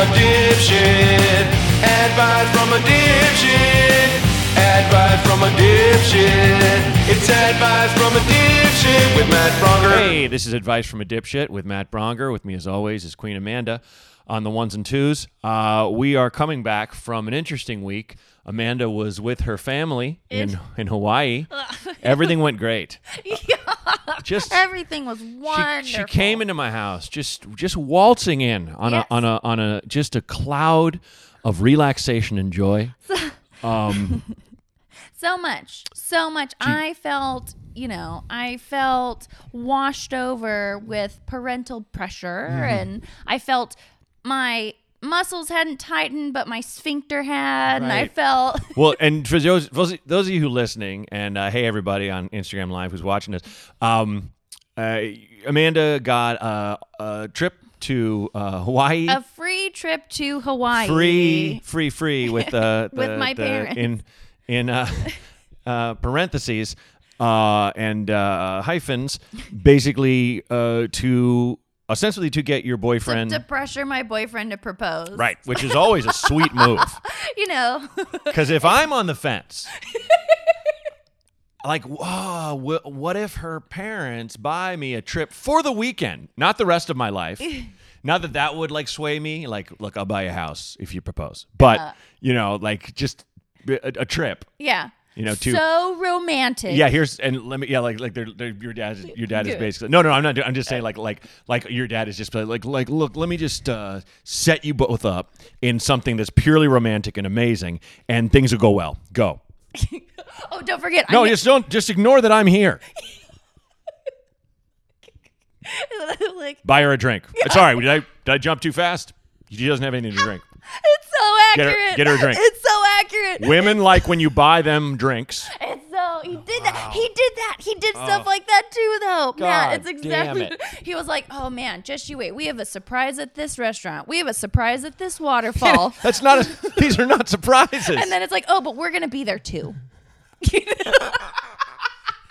a dipshit. Advice from a dipshit. Advice from a dipshit. It's advice from a dipshit with Matt Braunger. Hey, this is Advice from a Dipshit with Matt Braunger. With me, as always, is Queen Amanda on the ones and twos. Uh, we are coming back from an interesting week. Amanda was with her family in, in Hawaii. Everything went great. Yeah. Just Everything was she, wonderful. she came into my house just just waltzing in on Yes. a on a on a just a cloud of relaxation and joy. so much, so much. I felt, you know, I felt washed over with parental pressure, Mm-hmm. and I felt my muscles hadn't tightened, but my sphincter had, and I felt. well, and for those those, those of you who listening, and uh, hey everybody on Instagram Live who's watching this, um, uh, Amanda got uh, a trip to uh, Hawaii. A free trip to Hawaii. free, free, free with uh, the With my the- parents. in in uh, uh, parentheses uh, and uh, hyphens, basically uh, to ostensibly to get your boyfriend to pressure my boyfriend to propose. right, which is always a sweet move. You know. Because if I'm on the fence, like, wh- what if her parents buy me a trip for the weekend, not the rest of my life? Not that that would like sway me. Like, look, I'll buy a house if you propose, but Uh. you know, like just a, a trip. yeah. You know, to so romantic. yeah. Here's and let me yeah, like like they're, they're, your dad is your dad is basically no no I'm not I'm just saying like like like your dad is just like like look let me just uh, set you both up in something that's purely romantic and amazing and things will go well. Go. Oh, don't forget. No, I just don't. Just ignore that I'm here. like Buy her a drink. Right. Did I did I jump too fast? She doesn't have anything to drink. It's so Get her- accurate. get her a drink. It's so accurate. Women like when you buy them drinks. It's so he did that. He did that. He did stuff like that too, though. Oh. God man, it's exactly. damn it. He was like, "Oh man, just you wait. We have a surprise at this restaurant. We have a surprise at this waterfall." That's not. A, these are not surprises. and then it's like, "Oh, but we're gonna be there too."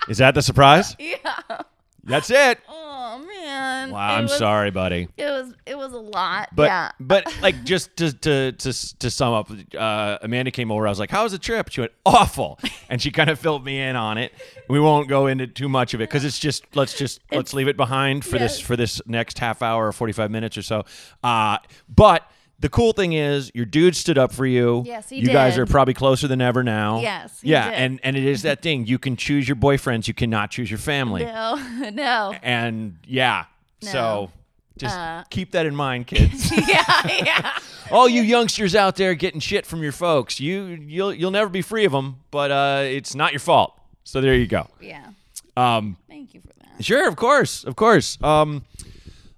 Is that the surprise? yeah. That's it. Oh man. Wow. It I'm was- sorry, buddy. It was. It was a lot. But yeah. but like just to to to to sum up, uh, Amanda came over. I was like, "How was the trip?" She went, "Awful," and she kind of filled me in on it. We won't go into too much of it because it's just let's just let's leave it behind for this for this next half hour or forty five minutes or so. Uh, but the cool thing is, your dude stood up for you. Yes, he You guys are probably closer than ever now. Yes, he yeah, did. and and it is that thing. You can choose your boyfriends. You cannot choose your family. no, no. And yeah, so. Just Uh. keep that in mind, kids yeah, yeah. all you youngsters out there getting shit from your folks, you you'll you'll never be free of them, but uh, it's not your fault. So there you go. Yeah. Um, Thank you for that. sure, of course, of course. Um,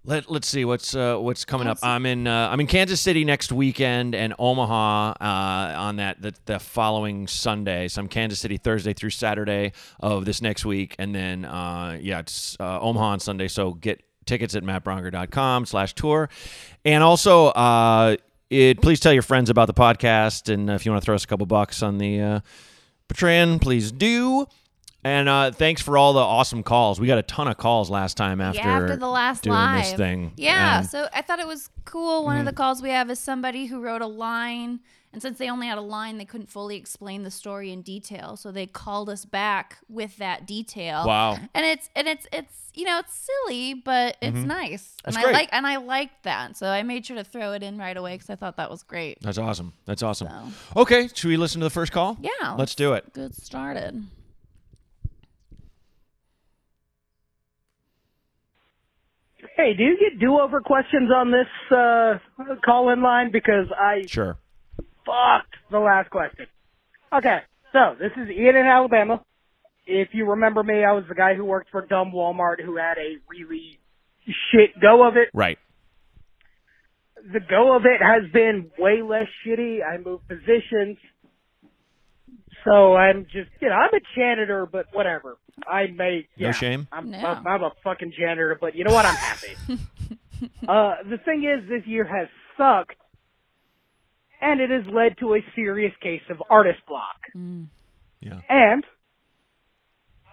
let let's see what's uh, what's coming up. I'm in uh, I'm in Kansas City next weekend and Omaha uh, on that the, the following Sunday. So I'm Kansas City Thursday through Saturday of this next week, and then uh, yeah, it's uh, Omaha on Sunday. So get tickets at mattbraunger.com slash tour, and also uh, it. Please tell your friends about the podcast, and if you want to throw us a couple bucks on the uh, Patreon, please do. And uh, thanks for all the awesome calls. We got a ton of calls last time after, yeah, after the last doing live. this thing. Yeah, And- Mm-hmm. so I thought it was cool. One of the calls we have is somebody who wrote a line, and since they only had a line, they couldn't fully explain the story in detail. So they called us back with that detail. Wow. And it's and it's it's you know it's silly, but it's nice, Mm-hmm. That's and great. I like and I liked that. So I made sure to throw it in right away because I thought that was great. That's awesome. That's awesome. So Okay, should we listen to the first call? yeah, Let's do it. Good started. Hey, do you get do-over questions on this uh, call-in line? Because I Sure. fucked the last question. Okay, so this is Ian in Alabama. If you remember me, I was the guy who worked for dumb Walmart who had a really shit go of it. Right. The go of it has been way less shitty. I moved positions. So I'm just, you know, I'm a janitor, but whatever. I may, No shame? I'm, No. I'm, I'm a fucking janitor, but you know what? I'm happy. uh, the thing is, this year has sucked, and it has led to a serious case of artist block. Yeah. And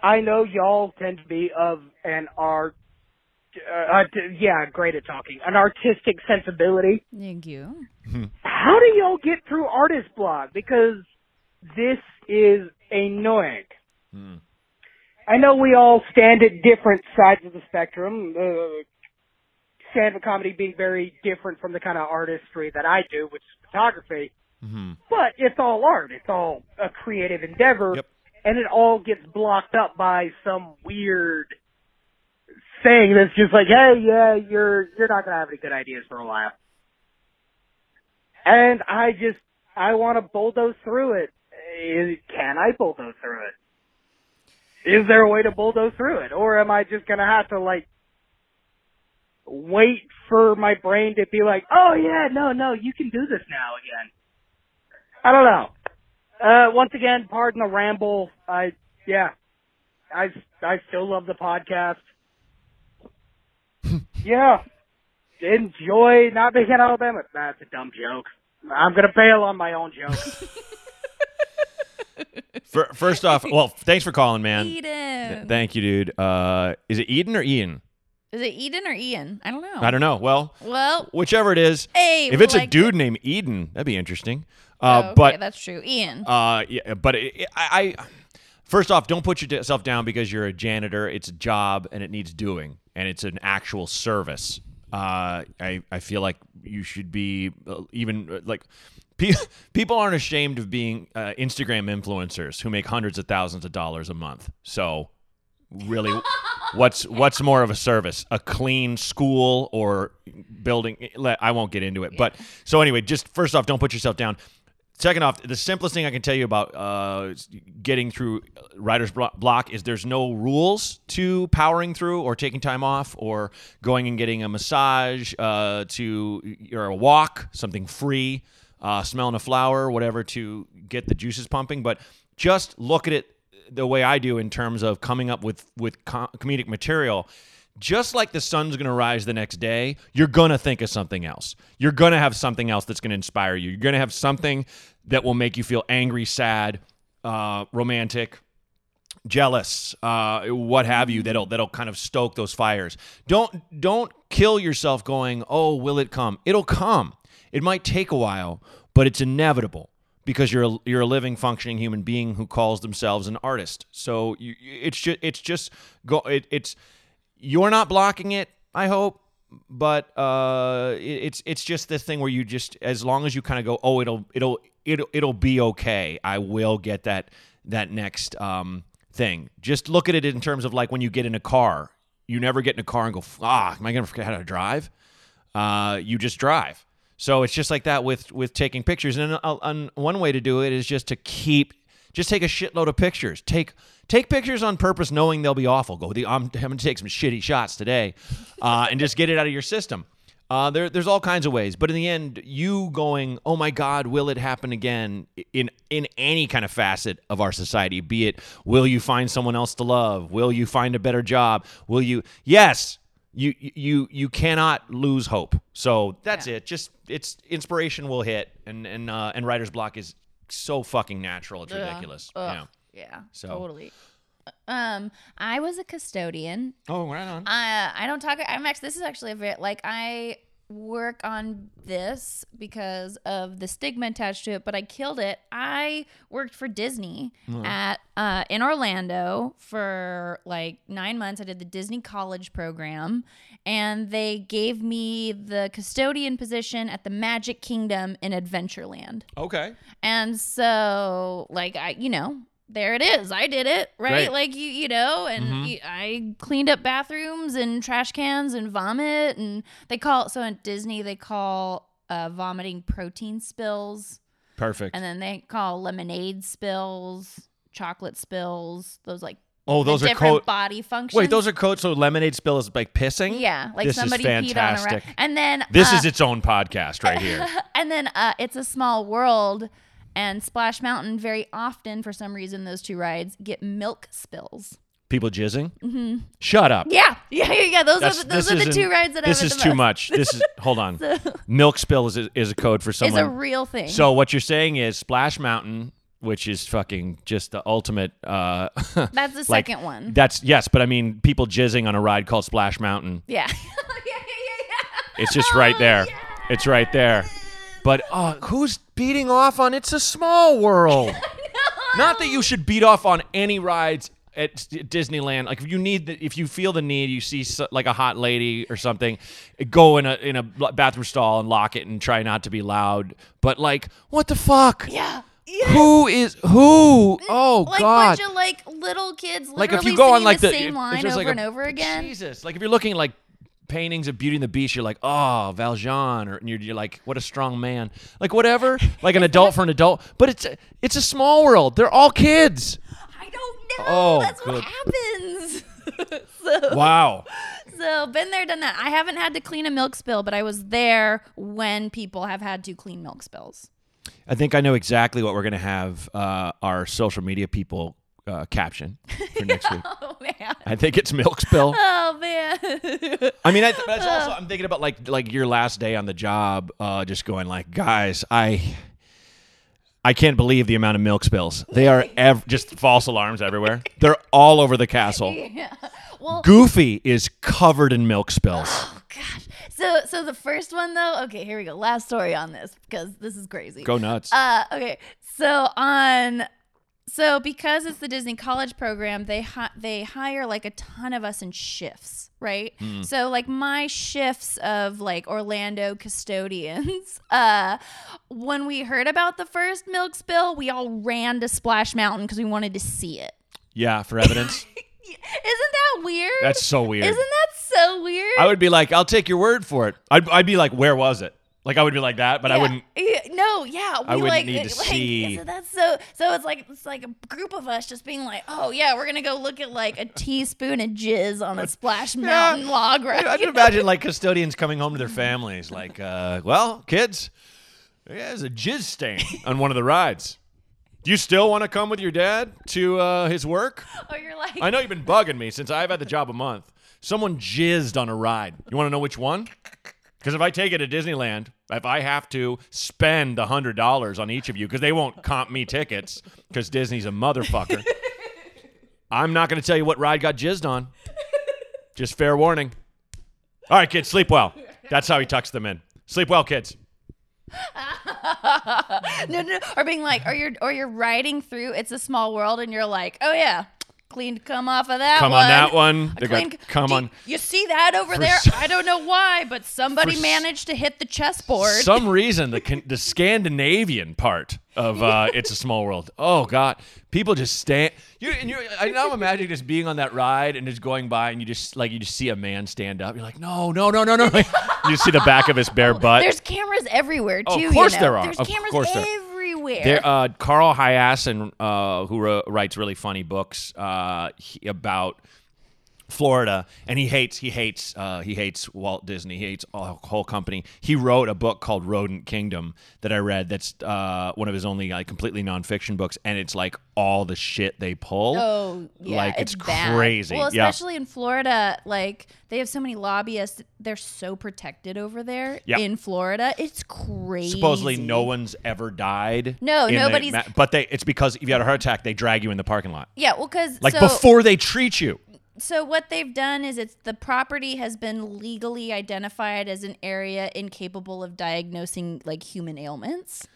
I know y'all tend to be of an uh, yeah, great at talking. An artistic sensibility. Thank you. How do y'all get through artist block? Because this is annoying. I know we all stand at different sides of the spectrum. Uh, stand-up comedy being very different from the kind of artistry that I do, which is photography. But it's all art. It's all a creative endeavor, Yep. and it all gets blocked up by some weird thing that's just like, hey, yeah, you're you're not gonna have any good ideas for a while. And I just I want to bulldoze through it. Is- Can I bulldoze through it? Is there a way to bulldoze through it, or am I just gonna have to like wait for my brain to be like, oh yeah, no, no, you can do this now again? I don't know. Uh, once again, pardon the ramble. I, yeah, I, I still love the podcast. yeah. Enjoy not being in Alabama. That's a dumb joke. I'm gonna bail on my own joke. Fir- First off, well, thanks for calling, man. Eden. Thank you, dude. Uh, is it Eden or Ian? Is it Eden or Ian? I don't know. I don't know. Well, Well, whichever it is. Hey, if it's a liked dude named Eden, that'd be interesting. Uh, oh, okay, but that's true. Ian. Uh, yeah, but it, it- I, I, first off, don't put yourself down because you're a janitor. It's a job and it needs doing, and it's an actual service. Uh, I, I feel like you should be uh, even uh, like. Pe- People aren't ashamed of being uh, Instagram influencers who make hundreds of thousands of dollars a month. So, really, what's what's more of a service? A clean school or building? I won't get into it. But so anyway, just first off, don't put yourself down. Second off, the simplest thing I can tell you about uh, getting through writer's block is there's no rules to powering through or taking time off or going and getting a massage uh, to or a walk, something free, uh, smelling a flower, whatever to get the juices pumping. But just look at it the way I do in terms of coming up with with co- comedic material. Just like the sun's going to rise the next day, you're going to think of something else. You're going to have something else that's going to inspire you. You're going to have something that will make you feel angry, sad, uh, romantic, jealous, uh, what have you. That'll that'll kind of stoke those fires. Don't don't kill yourself going, oh, will it come? It'll come. It might take a while, but it's inevitable because you're a, you're a living, functioning human being who calls themselves an artist. So you, it's just it's just go. It, it's you're not blocking it. I hope. But uh, it- it's it's just this thing where you just as long as you kind of go, oh, it'll it'll it'll it'll be okay. I will get that that next um, thing. Just look at it in terms of like when you get in a car. You never get in a car and go, ah, am I gonna forget how to drive? uh, you just drive. So it's just like that with with taking pictures. And, one way to do it is just to keep, just take a shitload of pictures. Take take pictures on purpose, knowing they'll be awful. Go, the, I'm, I'm to take some shitty shots today, uh, and just get it out of your system. Uh, there, there's all kinds of ways, but in the end, you going, oh my God, will it happen again? In in any kind of facet of our society, be it, will you find someone else to love? Will you find a better job? Will you? Yes, you you you cannot lose hope. So that's it. Just it's inspiration will hit, and and uh, and writer's block is so fucking natural. It's ridiculous. Ugh. Yeah. Yeah. So- Totally. Um, I was a custodian. Oh, right on. I I don't talk. I'm actually. This is actually a very like I work on this because of the stigma attached to it, but I killed it. I worked for Disney at uh, in Orlando for like nine months. I did the Disney College program, and they gave me the custodian position at the Magic Kingdom in Adventureland. Okay. And so, like, I, you know, there it is. I did it, right? Great. Like, you, you know, and Mm-hmm. you, I cleaned up bathrooms and trash cans and vomit. And they call, so at Disney, they call uh, vomiting protein spills. Perfect. And then they call lemonade spills, chocolate spills, those like oh, those are coat. body functions. Wait, those are codes. So lemonade spill is like pissing. yeah, like this somebody is peed on a fantastic. And then This uh, is its own podcast right here. and then uh, it's a small world and splash mountain very often for some reason those two rides get milk spills People jizzing. Mm-hmm. Shut up. yeah yeah yeah, yeah. those That's- are the, those are the two rides that This have is it the too most. much. This is hold on. Milk spill is a, is a code for someone. it's a real thing So what you're saying is Splash Mountain which is fucking just the ultimate. Uh, That's the like, second one. That's yes, but I mean, people jizzing on a ride called Splash Mountain. yeah. yeah, yeah, yeah, yeah. It's just right Oh, there. yeah. It's right there. But uh, who's beating off on It's a Small World? Not that you should beat off on any rides at Disneyland. Like if you need, the, if you feel the need, you see so, like a hot lady or something, go in a in a bathroom stall and lock it and try not to be loud. But like, what the fuck? Yeah. Yeah. Who is who? Oh like God! bunch of like little kids like if you go on like the, the, same line over like a- and over again. Jesus, like if you're looking like paintings of Beauty and the Beast, you're like, oh, Valjean, or and you're, you're like, what a strong man, like whatever, like an adult for an adult. But it's a, it's a small world. They're all kids. I don't know. Oh, That's good. what happens. so, Wow. so been there, done that. I haven't had to clean a milk spill, but I was there when people have had to clean milk spills. I think I know exactly what we're gonna have uh, our social media people uh, caption for next week. Oh man. I think it's milk spill. Oh man. I mean, I, that's also I'm thinking about like like your last day on the job, uh, just going like, guys, I I can't believe the amount of milk spills. They are ev- just false alarms everywhere. They're all over the castle. yeah. Well, Goofy is covered in milk spills. oh gosh. So so the first one though. Okay, here we go. Last story on this because this is crazy. Go nuts. Uh, okay. So on, so because it's the Disney College program, they hi- they hire like a ton of us in shifts, right? So like my shifts of like Orlando custodians. Uh, when we heard about the first milk spill, we all ran to Splash Mountain because we wanted to see it. yeah, for evidence. Isn't that weird? That's so weird. Isn't that so weird? I would be like, I'll take your word for it. I'd, I'd be like, where was it? Like I would be like that, but I wouldn't. Yeah, No, yeah, we I wouldn't like, need to like, see. So that's so. So it's like it's like a group of us just being like, oh yeah, we're gonna go look at like a teaspoon of jizz on a Splash Mountain log ride. I can imagine like custodians coming home to their families, like, uh, well, kids, there's a jizz stain on one of the rides. Do you still want to come with your dad to uh, his work? or you're like, I know you've been bugging me since I've had the job a month. Someone jizzed on a ride. You want to know which one? Because if I take it to Disneyland, if I have to spend the hundred dollars on each of you, because they won't comp me tickets, because Disney's a motherfucker. I'm not going to tell you what ride got jizzed on. Just fair warning. All right, kids, sleep well. That's how he tucks them in. Sleep well, kids. no, no, or being like, or you're or you're riding through It's a Small World, and you're like, oh yeah, clean come off of that. Come one. on that one. A They got- come on. You see that over there? s- I don't know why, but somebody managed to hit the chessboard. some reason the the Scandinavian part of uh, It's a Small World. Oh God, people just stand. You and you. I now I'm imagining just being on that ride and just going by and you just like you just see a man stand up. You're like, no, no, no, no, no. you see the back of his bare butt. There's cameras everywhere too. Oh, of you course know? there are. There's Of cameras course there are. Everywhere. There, uh, Carl Hiaasen, uh, who writes really funny books uh, he- about Florida, and he hates he hates uh, he hates Walt Disney. He hates all whole company. He wrote a book called Rodent Kingdom that I read. That's uh, one of his only like completely nonfiction books, and it's like all the shit they pull. Oh, yeah, like it's, bad. crazy. Well, yeah. especially in Florida, like they have so many lobbyists. They're so protected over there Yeah. in Florida. It's crazy. Supposedly, no one's ever died. No, in the nobody's- but they it's because if you had a heart attack, they drag you in the parking lot. Yeah, well, because Like so, before they treat you. So what they've done is it's the property has been legally identified as an area incapable of diagnosing like human ailments.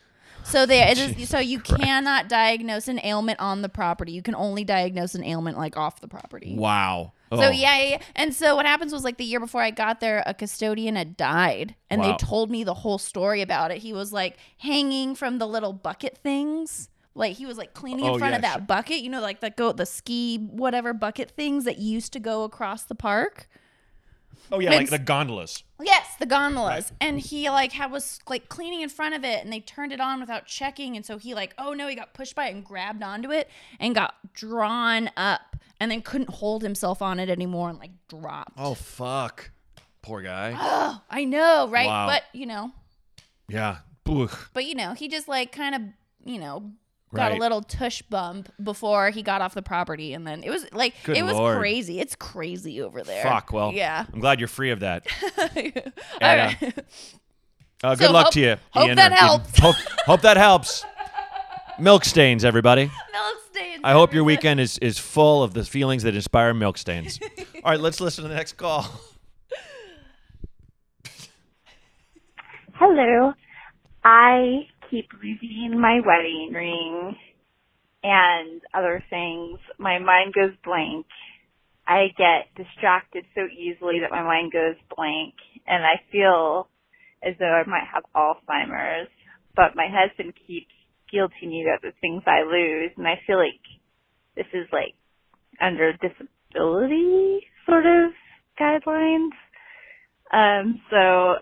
So they it is, so you cannot diagnose an ailment on the property. You can only diagnose an ailment like off the property. Wow. So Oh. yeah, yeah, yeah. and so what happens was like the year before I got there, a custodian had died, and Wow. they told me the whole story about it. He was like hanging from the little bucket things, like he was like cleaning in Oh, front of that sure. bucket, you know, like the go the ski whatever bucket things that used to go across the park. Oh yeah, like the gondolas. Yes, the gondolas. And he like had was like cleaning in front of it and they turned it on without checking and so he like, oh no, he got pushed by it and grabbed onto it and got drawn up and then couldn't hold himself on it anymore and like dropped. Oh fuck. Poor guy. Oh, I know, right? Wow. But you know, Yeah. But you know, he just like kind of, you know, got Right. a little tush bump before he got off the property and then it was like Good it was Lord. crazy. It's crazy over there. Fuck. Well. Yeah. I'm glad you're free of that. All And, right. Uh, good So luck hope- to you. hope Ian, that or- helps. Hope, hope that helps. Milk stains, everybody. Milk stains. I hope your weekend is, is full of the feelings that inspire milk stains. All right, let's listen to the next call. Hello. I keep losing my wedding ring and other things. My mind goes blank. I get distracted so easily that my mind goes blank and I feel as though I might have Alzheimer's, but my husband keeps guilting me about the things I lose and I feel like this is like under disability sort of guidelines. Um, so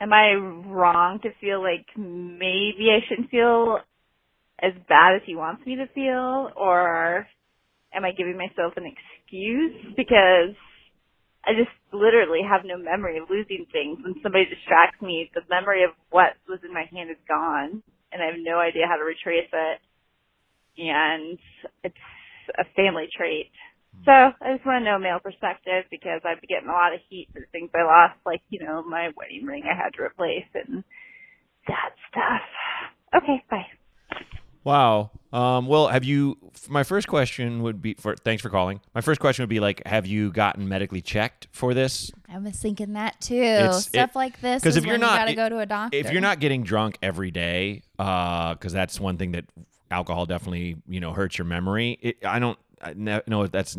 am I wrong to feel like maybe I shouldn't feel as bad as he wants me to feel or am I giving myself an excuse because I just literally have no memory of losing things. When somebody distracts me, the memory of what was in my hand is gone and I have no idea how to retrace it. And it's a family trait. So I just want to know male perspective because I've been getting a lot of heat for things I lost, like, you know, my wedding ring I had to replace and that stuff. Okay, bye. Wow. Um, well, have you? My first question would be for. Thanks for calling. My first question would be like, have you gotten medically checked for this? I was thinking that too. It's- Stuff it- like this. Because if you're not- you gotta it- go to a doctor. If you're not getting drunk every day, because that's one thing that alcohol definitely you know hurts your memory. It, I don't I know that's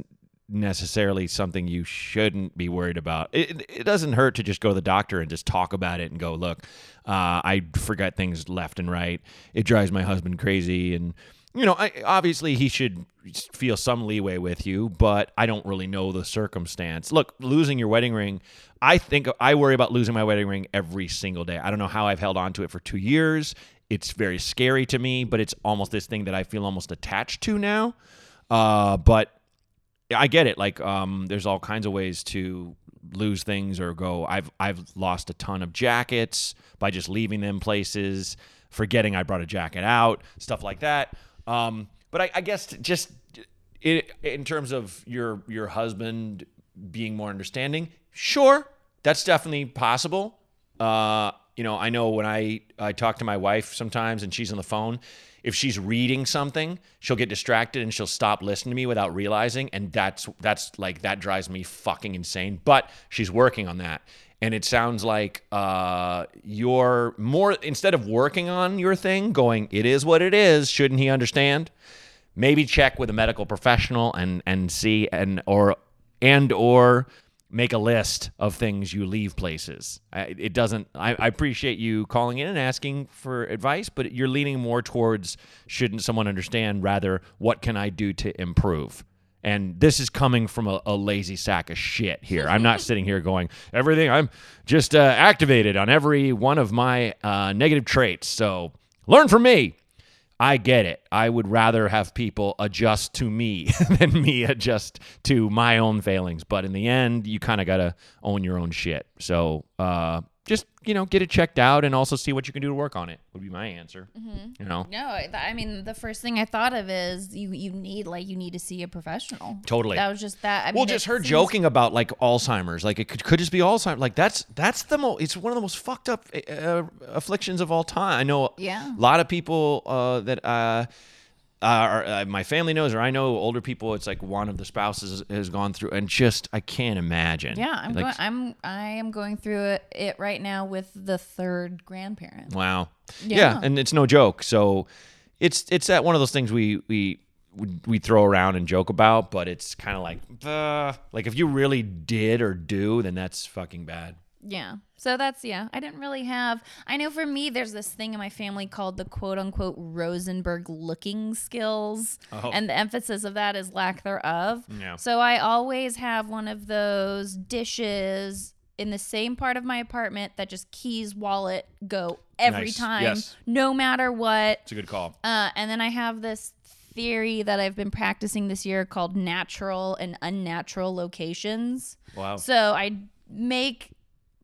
necessarily something you shouldn't be worried about. It, it doesn't hurt to just go to the doctor and just talk about it and go, look, uh, I forget things left and right. It drives my husband crazy, and you know, I, obviously he should feel some leeway with you, but I don't really know the circumstance. Look, losing your wedding ring, I think I worry about losing my wedding ring every single day. I don't know how I've held on to it for two years. It's very scary to me, but it's almost this thing that I feel almost attached to now. Uh, but I get it. Like, um, there's all kinds of ways to lose things or go. I've I've lost a ton of jackets by just leaving them places, forgetting I brought a jacket out, stuff like that. Um, but I, I guess just it, in terms of your your husband being more understanding, sure, that's definitely possible. Uh, you know, I know when I I talk to my wife sometimes and she's on the phone, if she's reading something, she'll get distracted and she'll stop listening to me without realizing, and that's that's like that drives me fucking insane. But she's working on that. And it sounds like uh, you're more instead of working on your thing, going, it is what it is. Shouldn't he understand? maybe check with a medical professional and and see and or and or make a list of things you leave places. I, it doesn't. I, I appreciate you calling in and asking for advice, but you're leaning more towards shouldn't someone understand rather what can I do to improve. And this is coming from a, a lazy sack of shit here. I'm not sitting here going everything. I'm just uh, activated on every one of my uh, negative traits. So learn from me. I get it. I would rather have people adjust to me than me adjust to my own failings. But in the end, you kind of got to own your own shit. So uh, just, you know, get it checked out and also see what you can do to work on it, would be my answer. You know? No, I I mean the first thing I thought of is you you need like you need to see a professional. Totally. That was just that. I well, mean, just her seems- joking about like Alzheimer's, like it could, could just be Alzheimer's. Like that's that's the most. It's one of the most fucked up uh, afflictions of all time. I know. Yeah. A lot of people uh, that uh, are, uh, my family knows, or I know older people. It's like one of the spouses has gone through, and just I can't imagine. Yeah, I'm like, going. I'm I am going through it, it right now with the third grandparent. Wow. Yeah. Yeah. and it's no joke. So it's it's that one of those things we we we- we throw around and joke about, but it's kind of like uh, like if you really did or do, then that's fucking bad. Yeah. So that's yeah. I didn't really have. I know for me, there's this thing in my family called the quote unquote Rosenberg looking skills, Oh. and the emphasis of that is lack thereof. Yeah. So I always have one of those dishes in the same part of my apartment that just keys, wallet, go every Nice. time, Yes. no matter what. It's a good call. Uh, and then I have this theory that I've been practicing this year called natural and unnatural locations. Wow. So I make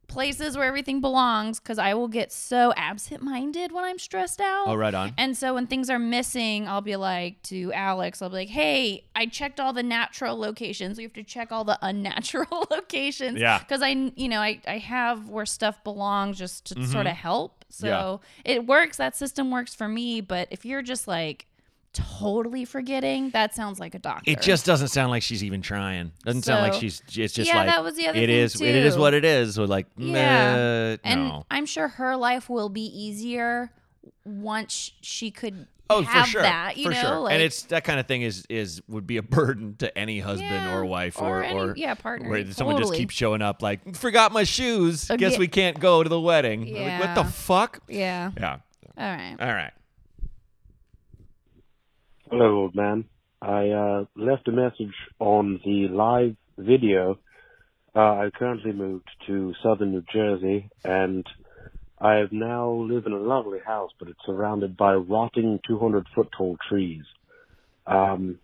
places where everything belongs because I will get so absent minded when I'm stressed out. Oh, right on. And so when things are missing, I'll be like to Alex, I'll be like, hey, I checked all the natural locations. We have to check all the unnatural locations. Yeah. Because I, you know, I, I have where stuff belongs just to Mm-hmm. sort of help. So it works. That system works for me. But if you're just like totally forgetting, that sounds like a doctor. It just doesn't sound like she's even trying. Doesn't sound like she's. It's just Yeah, like that was the other it thing, is. It is too. what it is. Like, Yeah. meh, and. I'm sure her life will be easier once she could Oh, have for sure, that. You for know, sure. like and it's that kind of thing is is would be a burden to any husband Yeah, or wife or or any- or yeah, partner, Where someone just keeps showing up like, forgot my shoes. Uh, Guess yeah. we can't go to the wedding. Like, what the fuck? yeah. Yeah. All right. All right. Hello, old man. I uh, left a message on the live video. Uh, I currently moved to southern New Jersey, and I have now live in a lovely house, but it's surrounded by rotting 200 foot tall trees. Um,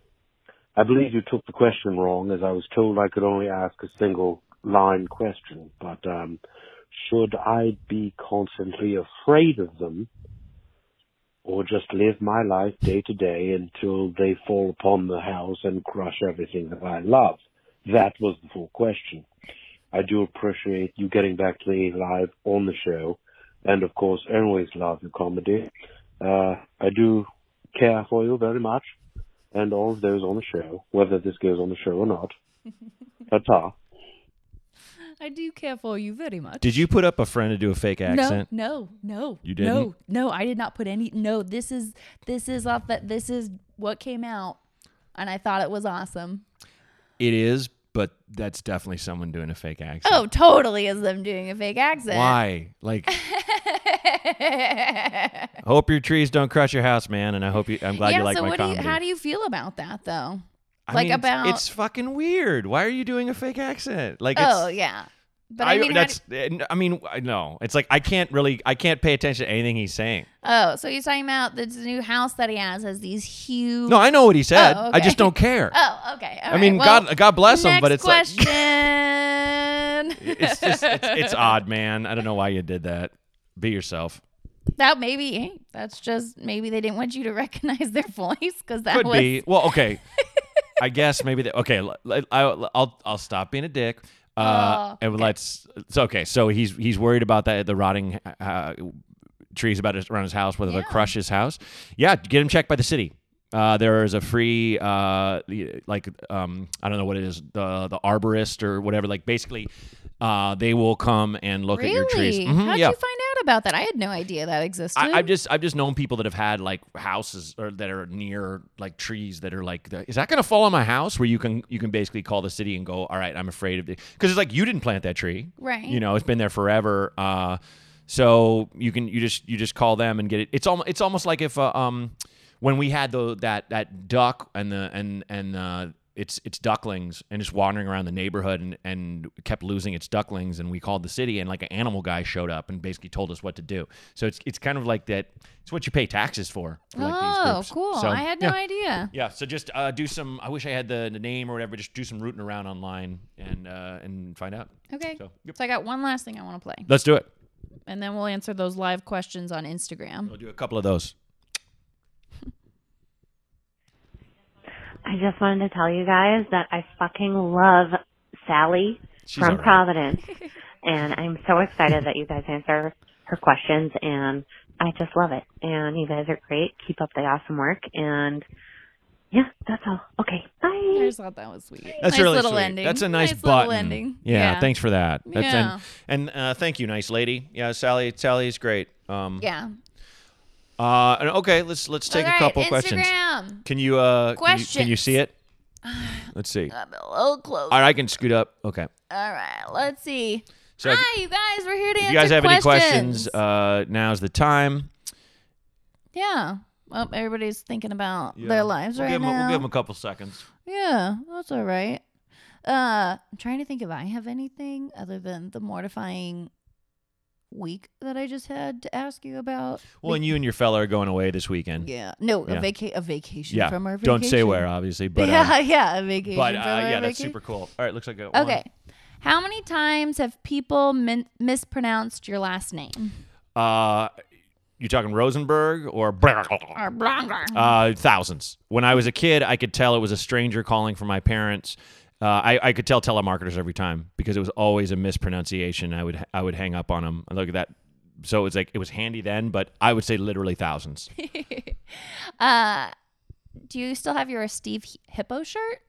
I believe you took the question wrong, as I was told I could only ask a single line question. But um, should I be constantly afraid of them? Or just live my life day to day until they fall upon the house and crush everything that I love? That was the full question. I do appreciate you getting back to me live on the show, and of course, I always love your comedy. Uh, I do care for you very much, and all of those on the show, whether this goes on the show or not. Ta-ta. I do care for you very much. Did you put up a friend to do a fake accent? No, no, no. You didn't? No, no, I did not put any. No, this is this is off that. This is what came out, and I thought it was awesome. It is, but that's definitely someone doing a fake accent. Oh, totally is them doing a fake accent. Why? Like, hope your trees don't crush your house, man. And I hope you. I'm glad yeah. you like so my what do you? How do you feel about that though? I like mean, about- it's, fucking weird. Why are you doing a fake accent? Like, Oh yeah, but I, mean, how that's. Eh, I mean, no. It's like I can't really. I can't pay attention to anything he's saying. oh, so you're talking about this new house that he has has these huge. No, I know what he said. Oh, I just don't care. Oh, okay. all I mean, right. Well, God, God bless him, but it's like question. it's just it's, it's odd, man. I don't know why you did that. Be yourself. that maybe that's just maybe they didn't want you to recognize their voice because that Could was be. Well, okay. I guess maybe. The, okay, l- l- I'll, stop being a dick. Uh, Oh, and okay. let's. It's okay. So he's he's worried about that the rotting uh, trees about his, around his house, whether they'll crush his house. Yeah, get him checked by the city. Uh, there is a free, uh, like, um, I don't know what it is, the the arborist or whatever. Like, basically, uh, they will come and look really. at your trees. Mhm, How'd yeah. you find out about that? I had no idea that existed. I, I've just I've just known people that have had like houses or that are near like trees that are like is that gonna fall on my house where you can you can basically call the city and go all right I'm afraid of it because it's like you didn't plant that tree Right. you know it's been there forever uh so you can you just you just call them and get it it's almost it's almost like if uh, um when we had the that that duck and the and and uh its its ducklings and just wandering around the neighborhood and, and kept losing its ducklings and we called the city and like an animal guy showed up and basically told us what to do. So it's it's kind of like that it's what you pay taxes for. for like oh, cool! So, I had yeah. no idea. Yeah, so just uh, do some. I wish I had the, the name or whatever. Just do some rooting around online and uh, and find out. Okay. So, yep. So I got one last thing I want to play, Let's do it. and then we'll answer those live questions on Instagram. We'll do a couple of those. I just wanted to tell you guys that I fucking love Sally She's from all right. Providence. And I'm so excited that you guys answer her questions and I just love it. And you guys are great. Keep up the awesome work and yeah, that's all. Okay. Bye. I just thought that was sweet. That's nice really little sweet. ending. That's a nice, little button. ending. Yeah, thanks for that. That's, Yeah. And, and uh, thank you, nice lady. Yeah, Sally. Sally's great. Um, Yeah. Uh, and okay, let's let's take All a right, couple questions. Can you uh can you, can you see it? Let's see. I'm a little close. All right, I can scoot up. Okay. All right, let's see. So Hi, you guys. We're here to If answer you guys have any questions. questions, uh, now's the time. yeah. Well, everybody's thinking about Yeah. their lives we'll right give 'em a- now. we'll give them a couple seconds. Yeah, that's all right. Uh, I'm trying to think if I have anything other than the mortifying week that I just had to ask you about. Well, and you and your fella are going away this weekend. Yeah. No, Yeah. a vaca- a vacation Yeah. from our vacation. Don't say where, obviously, but yeah, uh, yeah, a vacation but uh, yeah, that's vacation. super cool. All right, looks like one. Okay. How many times have people min- mispronounced your last name? Uh, you talking Rosenberg or Or Blanger. uh, thousands? When I was a kid, I could tell it was a stranger calling for my parents. Uh, I, I could tell telemarketers every time because it was always a mispronunciation. I would I would hang up on them. Look at that so it was like it was handy then, but I would say literally thousands. Uh, do you still have your Steve Hippo shirt?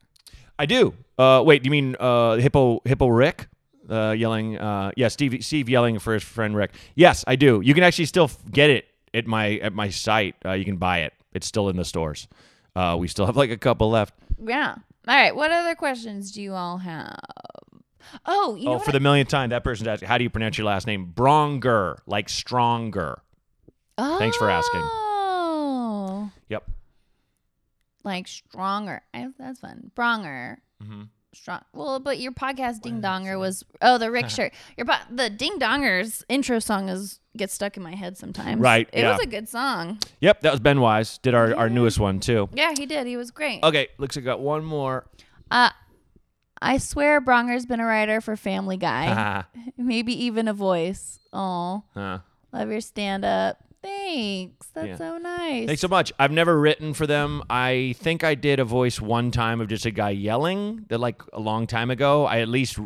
I do. Uh, wait, do you mean uh, hippo hippo Rick? Uh, yelling, uh, yeah, Steve, Steve yelling for his friend Rick. Yes, I do. You can actually still get it at my at my site. Uh, you can buy it. It's still in the stores. Uh, we still have like a couple left. Yeah. All right. What other questions do you all have? Oh, you know oh, for the millionth time, that person's asking, how do you pronounce your last name? Braunger, like stronger. Oh. Thanks for asking. Oh, Yep. like stronger. I, that's fun. Braunger. Mhm. Strong. Well, but your podcast Ding Donger was oh the Rick shirt. Your po- the Ding Donger's intro song is gets stuck in my head sometimes. Right, It yeah. was a good song. Yep, that was Ben Wise. Did our, our newest one too. Yeah, he did. He was great. Okay, looks like I got one more. Uh, I swear Braunger's been a writer for Family Guy. Maybe even a voice. Oh, Huh. love your stand up. Thanks. That's Yeah. so nice. Thanks so much. I've never written for them. I think I did a voice one time of just a guy yelling that like a long time ago. I at least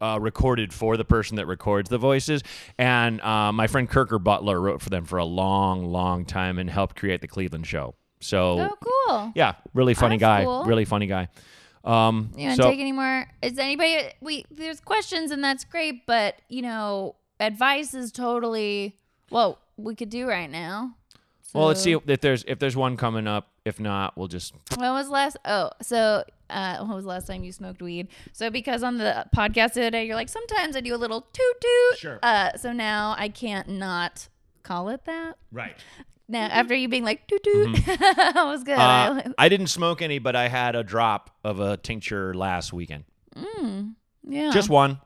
uh, recorded for the person that records the voices. And uh, my friend Kirker Butler wrote for them for a long, long time and helped create the Cleveland show. So Oh, cool. yeah, really funny That's guy. cool. Really funny guy. Um, You want to so take any more? Is anybody? We there's questions and that's great, but you know, advice is totally what we could do right now. well, let's see if there's if there's one coming up. If not, we'll just When was last? Oh, so uh, when was the last time you smoked weed? So because on the podcast the other day, you're like, sometimes I do a little toot toot. Sure. Uh, so now I can't not call it that. right. Now after you being like toot toot, that was good. Uh, I- I didn't smoke any, but I had a drop of a tincture last weekend. Mm, yeah. Just one.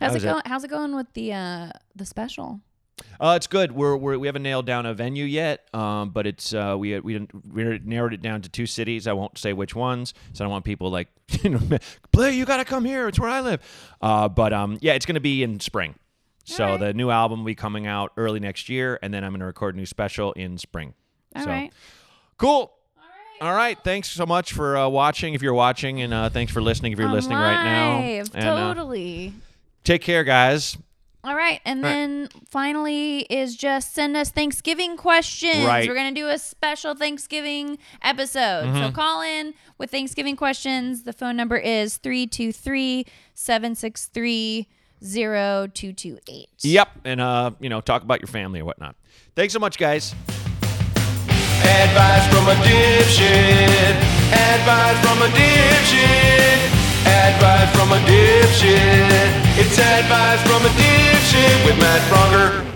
how's it was it. going? How's it going with the uh the special? Uh, it's good. We're, we're we haven't nailed down a venue yet, um, but it's uh, we we didn't- we narrowed it down to two cities. I won't say which ones, so I don't want people like you know, Blair, you got to come here. It's where I live. Uh, but um, yeah, it's going to be in spring. So Alright. the new album will be coming out early next year, and then I'm going to record a new special in spring. All so right. cool. All right. Thanks so much for uh, watching. If you're watching, and uh, thanks for listening. If you're listening right now, And, uh, totally. take care, guys. All right, and All right. then finally is just send us Thanksgiving questions. Right. We're gonna do a special Thanksgiving episode. Mm-hmm. So call in with Thanksgiving questions. The phone number is 323-763-0228. Yep, and uh, you know, talk about your family or whatnot. Thanks so much, guys. Advice from a dipshit. Advice from a dipshit. Advice from a dipshit. It's advice from a dipshit with Matt Braunger.